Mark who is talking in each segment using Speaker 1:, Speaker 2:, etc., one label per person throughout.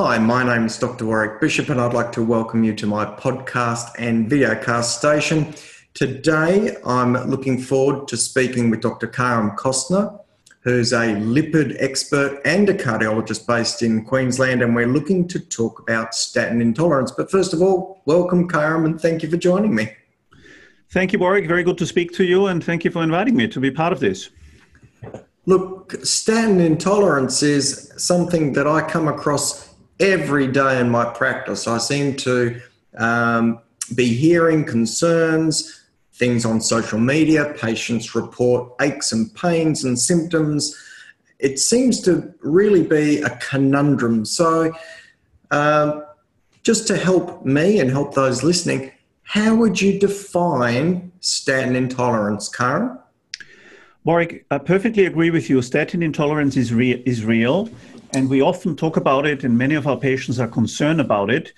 Speaker 1: Hi, my name is Dr. Warwick Bishop, and I'd like to welcome you to my podcast and videocast station. Today, I'm looking forward to speaking with Dr. Karam Kostner, who's a lipid expert and a cardiologist based in Queensland, and we're looking to talk about statin intolerance. But first of all, welcome, Karim, and thank you for joining me.
Speaker 2: Thank you, Warwick. Very good to speak to you, and thank you for inviting me to be part of this.
Speaker 1: Look, statin intolerance is something that I come across every day in my practice. I seem to um, be hearing concerns, things on social media, patients report aches and pains and symptoms. It seems to really be a conundrum. So, um, just to help me and help those listening, how would you define statin intolerance, Karam?
Speaker 2: Warwick, I perfectly agree with you. Statin intolerance is, re- is real. And we often talk about it, and many of our patients are concerned about it.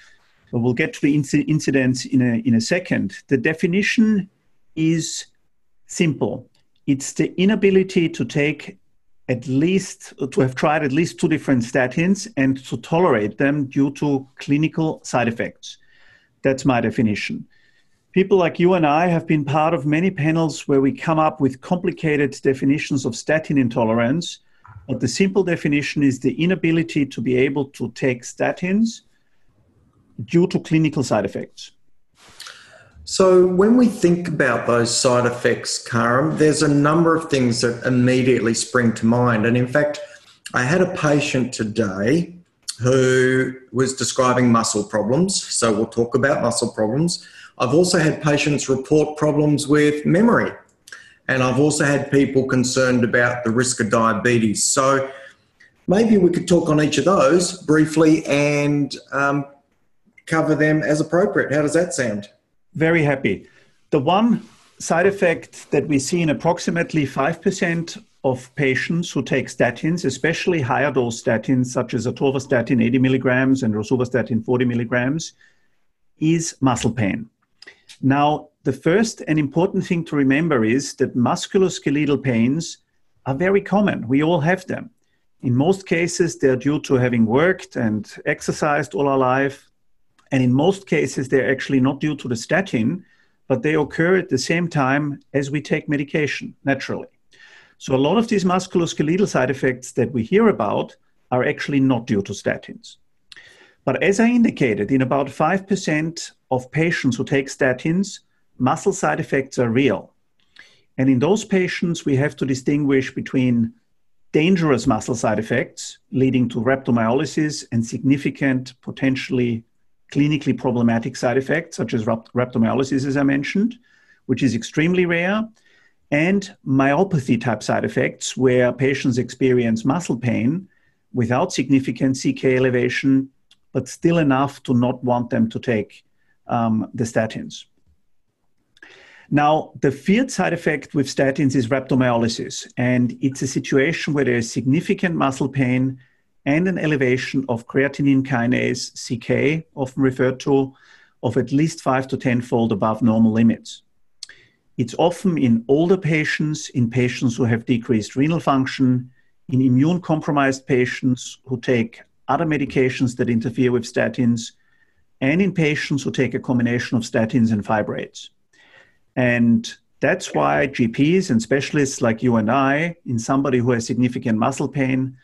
Speaker 2: But we'll get to the inc- incidents in a, in a second. The definition is simple it's the inability to take at least, to have tried at least two different statins and to tolerate them due to clinical side effects. That's my definition. People like you and I have been part of many panels where we come up with complicated definitions of statin intolerance but the simple definition is the inability to be able to take statins due to clinical side effects.
Speaker 1: So, when we think about those side effects, Karam, there's a number of things that immediately spring to mind. And in fact, I had a patient today who was describing muscle problems. So, we'll talk about muscle problems. I've also had patients report problems with memory. And I've also had people concerned about the risk of diabetes. So maybe we could talk on each of those briefly and um, cover them as appropriate. How does that sound?
Speaker 2: Very happy. The one side effect that we see in approximately 5% of patients who take statins, especially higher dose statins such as atorvastatin 80 milligrams and rosuvastatin 40 milligrams, is muscle pain. Now, the first and important thing to remember is that musculoskeletal pains are very common. We all have them. In most cases, they're due to having worked and exercised all our life. And in most cases, they're actually not due to the statin, but they occur at the same time as we take medication naturally. So, a lot of these musculoskeletal side effects that we hear about are actually not due to statins. But as I indicated, in about 5% of patients who take statins, muscle side effects are real. And in those patients, we have to distinguish between dangerous muscle side effects leading to rhabdomyolysis and significant, potentially clinically problematic side effects, such as rhabdomyolysis, as I mentioned, which is extremely rare, and myopathy type side effects, where patients experience muscle pain without significant CK elevation, but still enough to not want them to take um, the statins. Now, the feared side effect with statins is rhabdomyolysis, and it's a situation where there is significant muscle pain and an elevation of creatinine kinase, CK, often referred to, of at least five to 10 fold above normal limits. It's often in older patients, in patients who have decreased renal function, in immune compromised patients who take other medications that interfere with statins, and in patients who take a combination of statins and fibrates. And that's why GPs and specialists like you and I, in somebody who has significant muscle pain,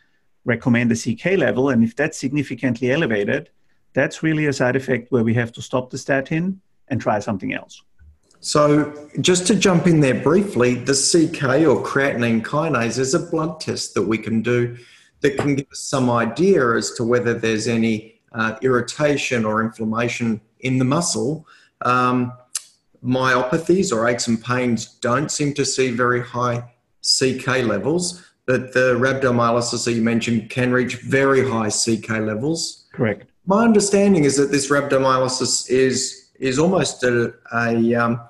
Speaker 2: recommend a CK level. And if that's significantly elevated, that's really a side effect where we have to stop the statin and try something else.
Speaker 1: So, just to jump in there briefly, the CK or creatinine kinase is a blood test that we can do that can give us some idea as to whether there's any uh, irritation or inflammation in the muscle. Um, myopathies or aches and pains don't seem to see very high CK levels, but the rhabdomyolysis that you mentioned can reach very high CK levels.
Speaker 2: Correct.
Speaker 1: My understanding is that this rhabdomyolysis is is almost a a, um,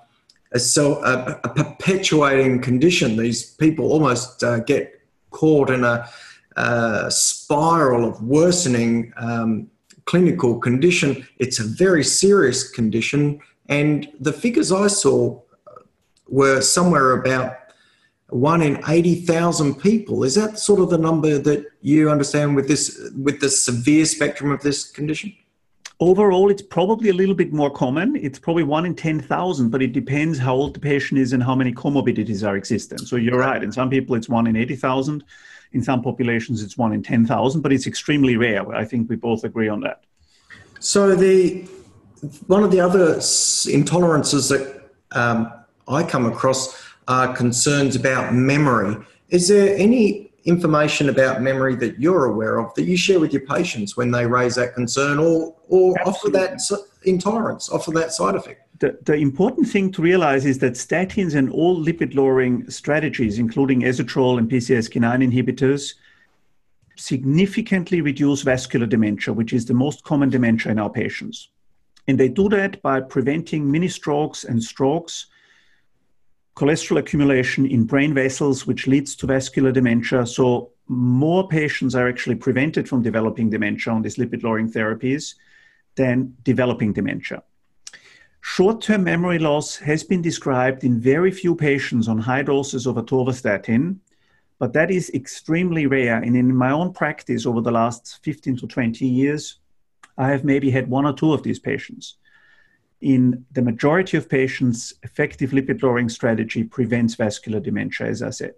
Speaker 1: a, so, a, a, perpetuating condition. These people almost uh, get caught in a, a spiral of worsening um, clinical condition. It's a very serious condition, and the figures I saw uh, were somewhere about one in 80,000 people. Is that sort of the number that you understand with this, with the severe spectrum of this condition?
Speaker 2: Overall, it's probably a little bit more common. It's probably one in 10,000, but it depends how old the patient is and how many comorbidities are existent. So you're right. In some people, it's one in 80,000. In some populations, it's one in 10,000, but it's extremely rare. I think we both agree on that.
Speaker 1: So the one of the other intolerances that um, I come across are concerns about memory. Is there any information about memory that you're aware of that you share with your patients when they raise that concern or, or offer that intolerance, offer that side effect?
Speaker 2: The, the important thing to realize is that statins and all lipid lowering strategies, including ezetrol and PCSK9 inhibitors, significantly reduce vascular dementia, which is the most common dementia in our patients. And they do that by preventing mini strokes and strokes cholesterol accumulation in brain vessels, which leads to vascular dementia. So, more patients are actually prevented from developing dementia on these lipid lowering therapies than developing dementia. Short term memory loss has been described in very few patients on high doses of atorvastatin, but that is extremely rare. And in my own practice over the last 15 to 20 years, I have maybe had one or two of these patients in the majority of patients, effective lipid lowering strategy prevents vascular dementia, as I said.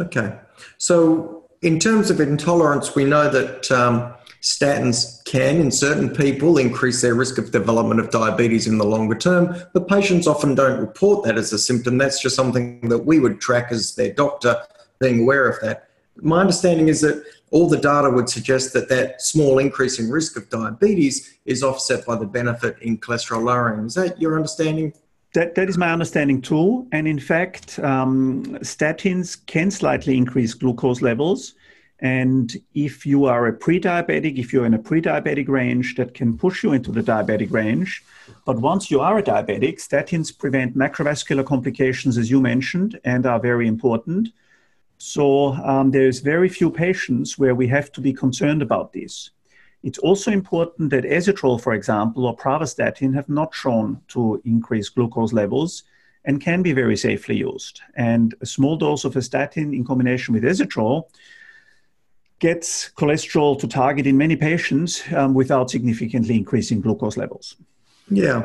Speaker 1: Okay. So, in terms of intolerance, we know that um, statins can, in certain people, increase their risk of development of diabetes in the longer term, but patients often don't report that as a symptom. That's just something that we would track as their doctor, being aware of that. My understanding is that all the data would suggest that that small increase in risk of diabetes is offset by the benefit in cholesterol lowering. Is that your understanding?
Speaker 2: That, that is my understanding too. And in fact, um, statins can slightly increase glucose levels. And if you are a pre diabetic, if you're in a pre diabetic range, that can push you into the diabetic range. But once you are a diabetic, statins prevent macrovascular complications, as you mentioned, and are very important. So um, there's very few patients where we have to be concerned about this. It's also important that ezetrol, for example, or pravastatin have not shown to increase glucose levels and can be very safely used. And a small dose of a statin in combination with ezetrol gets cholesterol to target in many patients um, without significantly increasing glucose levels.
Speaker 1: Yeah.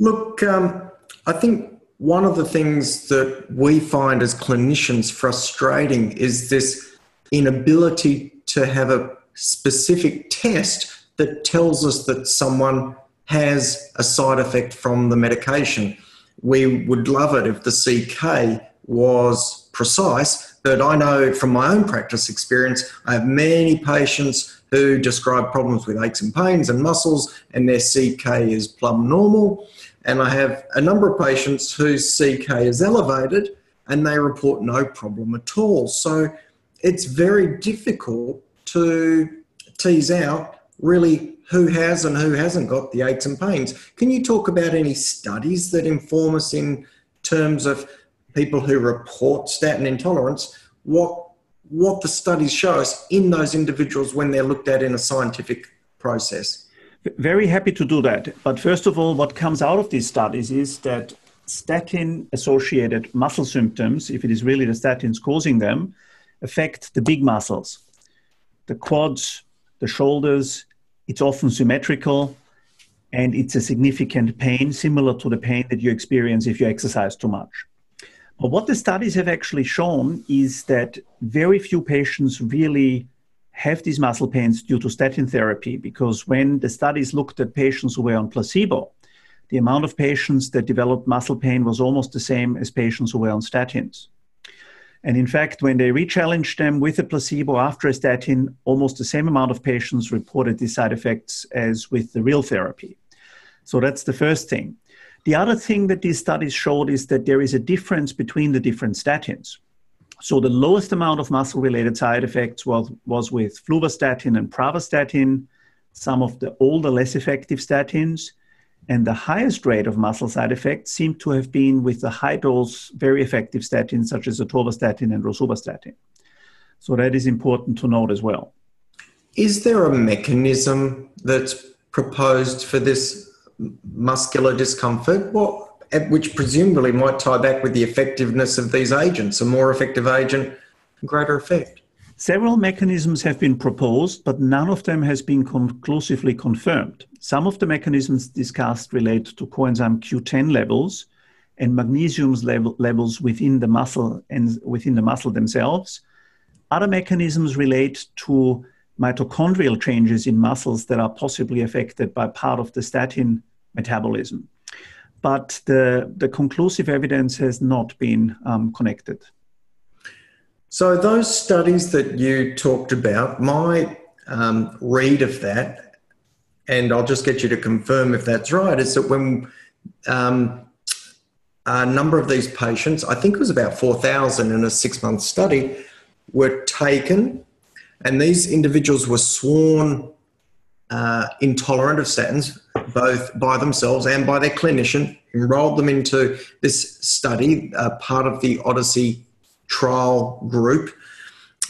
Speaker 1: Look, um, I think one of the things that we find as clinicians frustrating is this inability to have a specific test that tells us that someone has a side effect from the medication. We would love it if the CK was precise, but I know from my own practice experience, I have many patients who describe problems with aches and pains and muscles, and their CK is plumb normal. And I have a number of patients whose CK is elevated and they report no problem at all. So it's very difficult to tease out really who has and who hasn't got the aches and pains. Can you talk about any studies that inform us in terms of people who report statin intolerance, what what the studies show us in those individuals when they're looked at in a scientific process?
Speaker 2: Very happy to do that. But first of all, what comes out of these studies is that statin associated muscle symptoms, if it is really the statins causing them, affect the big muscles, the quads, the shoulders. It's often symmetrical and it's a significant pain, similar to the pain that you experience if you exercise too much. But what the studies have actually shown is that very few patients really have these muscle pains due to statin therapy because when the studies looked at patients who were on placebo, the amount of patients that developed muscle pain was almost the same as patients who were on statins. And in fact, when they rechallenged them with a placebo after a statin, almost the same amount of patients reported these side effects as with the real therapy. So that's the first thing. The other thing that these studies showed is that there is a difference between the different statins. So the lowest amount of muscle-related side effects was, was with fluvastatin and pravastatin, some of the older, less effective statins, and the highest rate of muscle side effects seemed to have been with the high dose, very effective statins such as atorvastatin and rosuvastatin. So that is important to note as well.
Speaker 1: Is there a mechanism that's proposed for this muscular discomfort? What which presumably might tie back with the effectiveness of these agents. A more effective agent, greater effect.
Speaker 2: Several mechanisms have been proposed, but none of them has been conclusively confirmed. Some of the mechanisms discussed relate to coenzyme Q10 levels and magnesium's level, levels within the muscle and within the muscle themselves. Other mechanisms relate to mitochondrial changes in muscles that are possibly affected by part of the statin metabolism but the, the conclusive evidence has not been um, connected.
Speaker 1: So, those studies that you talked about, my um, read of that, and I'll just get you to confirm if that's right, is that when um, a number of these patients, I think it was about 4,000 in a six month study, were taken, and these individuals were sworn uh, intolerant of statins, both by themselves and by their clinician, enrolled them into this study, uh, part of the Odyssey trial group.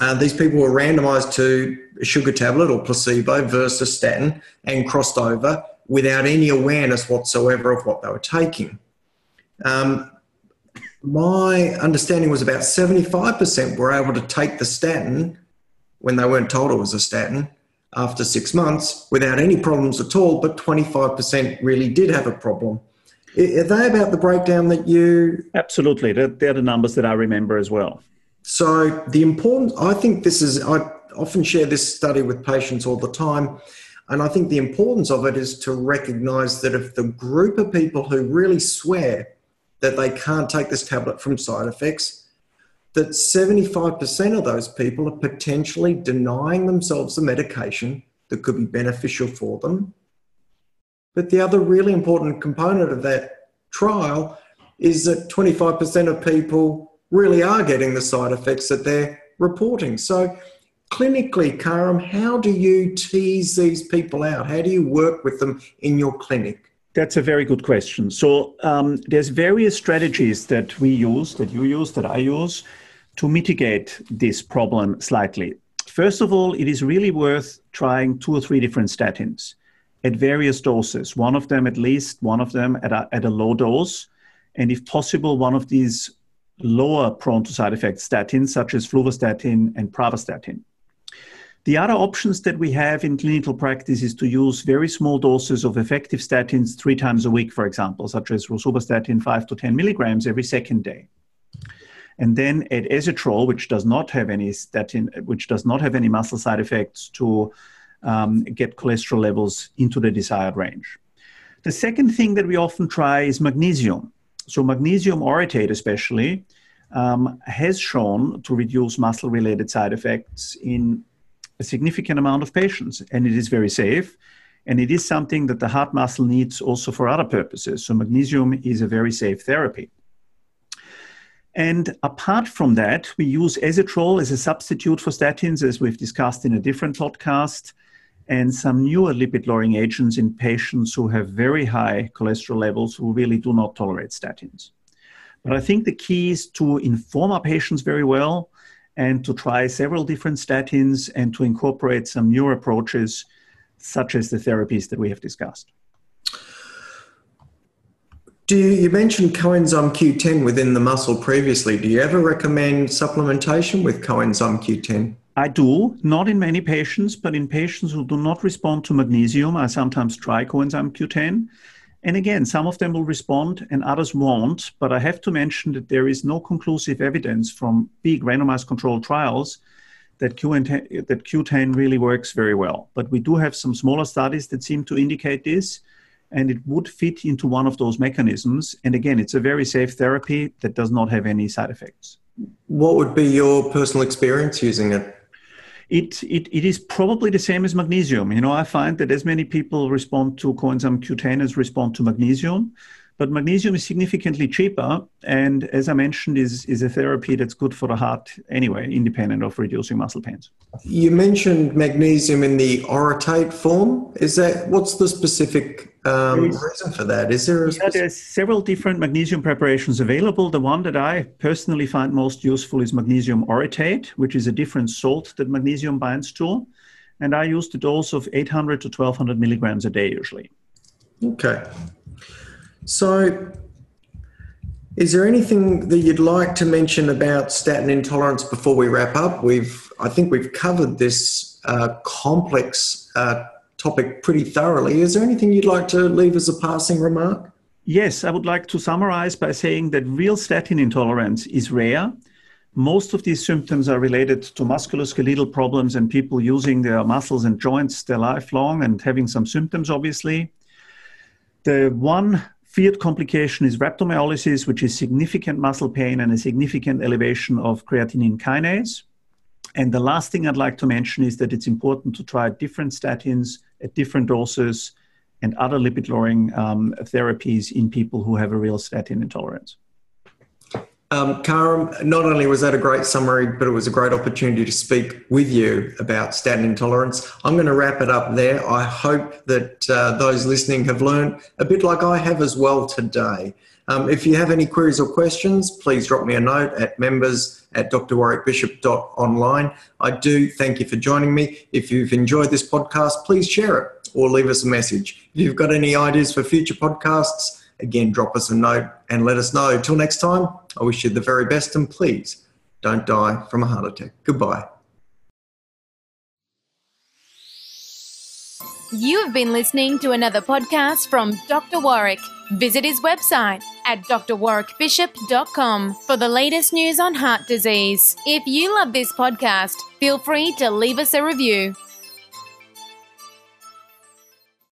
Speaker 1: Uh, these people were randomized to a sugar tablet or placebo versus statin and crossed over without any awareness whatsoever of what they were taking. Um, my understanding was about 75% were able to take the statin when they weren't told it was a statin after six months without any problems at all, but 25% really did have a problem. Are they about the breakdown that you?
Speaker 2: Absolutely. They're, they're the numbers that I remember as well.
Speaker 1: So, the important, I think this is, I often share this study with patients all the time. And I think the importance of it is to recognize that if the group of people who really swear that they can't take this tablet from side effects, that 75% of those people are potentially denying themselves a medication that could be beneficial for them. But the other really important component of that trial is that 25% of people really are getting the side effects that they're reporting. So, clinically, Karam, how do you tease these people out? How do you work with them in your clinic?
Speaker 2: That's a very good question. So, um, there's various strategies that we use, that you use, that I use to mitigate this problem slightly. First of all, it is really worth trying two or three different statins at various doses, one of them at least, one of them at a, at a low dose, and if possible, one of these lower prone to side effects statins, such as fluvastatin and pravastatin. The other options that we have in clinical practice is to use very small doses of effective statins three times a week, for example, such as rosuvastatin 5 to 10 milligrams every second day and then add ezetrol, which does not have any statin, which does not have any muscle side effects, to um, get cholesterol levels into the desired range. The second thing that we often try is magnesium. So magnesium orotate, especially, um, has shown to reduce muscle-related side effects in a significant amount of patients, and it is very safe. And it is something that the heart muscle needs also for other purposes. So magnesium is a very safe therapy. And apart from that, we use ezetrol as a substitute for statins, as we've discussed in a different podcast, and some newer lipid lowering agents in patients who have very high cholesterol levels who really do not tolerate statins. But I think the key is to inform our patients very well and to try several different statins and to incorporate some newer approaches, such as the therapies that we have discussed.
Speaker 1: Do you, you, mentioned coenzyme Q10 within the muscle previously? Do you ever recommend supplementation with coenzyme Q10?
Speaker 2: I do, not in many patients, but in patients who do not respond to magnesium, I sometimes try coenzyme Q10. And again, some of them will respond and others won't. But I have to mention that there is no conclusive evidence from big randomized controlled trials that Q10, that Q10 really works very well. But we do have some smaller studies that seem to indicate this and it would fit into one of those mechanisms. And again, it's a very safe therapy that does not have any side effects.
Speaker 1: What would be your personal experience using it?
Speaker 2: It, it, it is probably the same as magnesium. You know, I find that as many people respond to coenzyme Q10 as respond to magnesium. But magnesium is significantly cheaper, and as I mentioned, is is a therapy that's good for the heart anyway, independent of reducing muscle pains.
Speaker 1: You mentioned magnesium in the orotate form. Is that what's the specific um, reason for that? Is there? A
Speaker 2: yeah, there's several different magnesium preparations available. The one that I personally find most useful is magnesium orotate, which is a different salt that magnesium binds to, and I use the dose of 800 to 1200 milligrams a day usually.
Speaker 1: Okay. So, is there anything that you'd like to mention about statin intolerance before we wrap up? We've, I think, we've covered this uh, complex uh, topic pretty thoroughly. Is there anything you'd like to leave as a passing remark?
Speaker 2: Yes, I would like to summarize by saying that real statin intolerance is rare. Most of these symptoms are related to musculoskeletal problems and people using their muscles and joints their life long and having some symptoms, obviously. The one feared complication is rhabdomyolysis, which is significant muscle pain and a significant elevation of creatinine kinase. And the last thing I'd like to mention is that it's important to try different statins at different doses and other lipid lowering um, therapies in people who have a real statin intolerance.
Speaker 1: Um, Karam, not only was that a great summary, but it was a great opportunity to speak with you about statin intolerance. I'm going to wrap it up there. I hope that uh, those listening have learned a bit like I have as well today. Um, if you have any queries or questions, please drop me a note at members at drwarwickbishop.online. I do thank you for joining me. If you've enjoyed this podcast, please share it or leave us a message. If you've got any ideas for future podcasts, again, drop us a note and let us know. Till next time, I wish you the very best and please don't die from a heart attack. Goodbye.
Speaker 3: You have been listening to another podcast from Dr. Warwick. Visit his website at drwarwickbishop.com for the latest news on heart disease. If you love this podcast, feel free to leave us a review.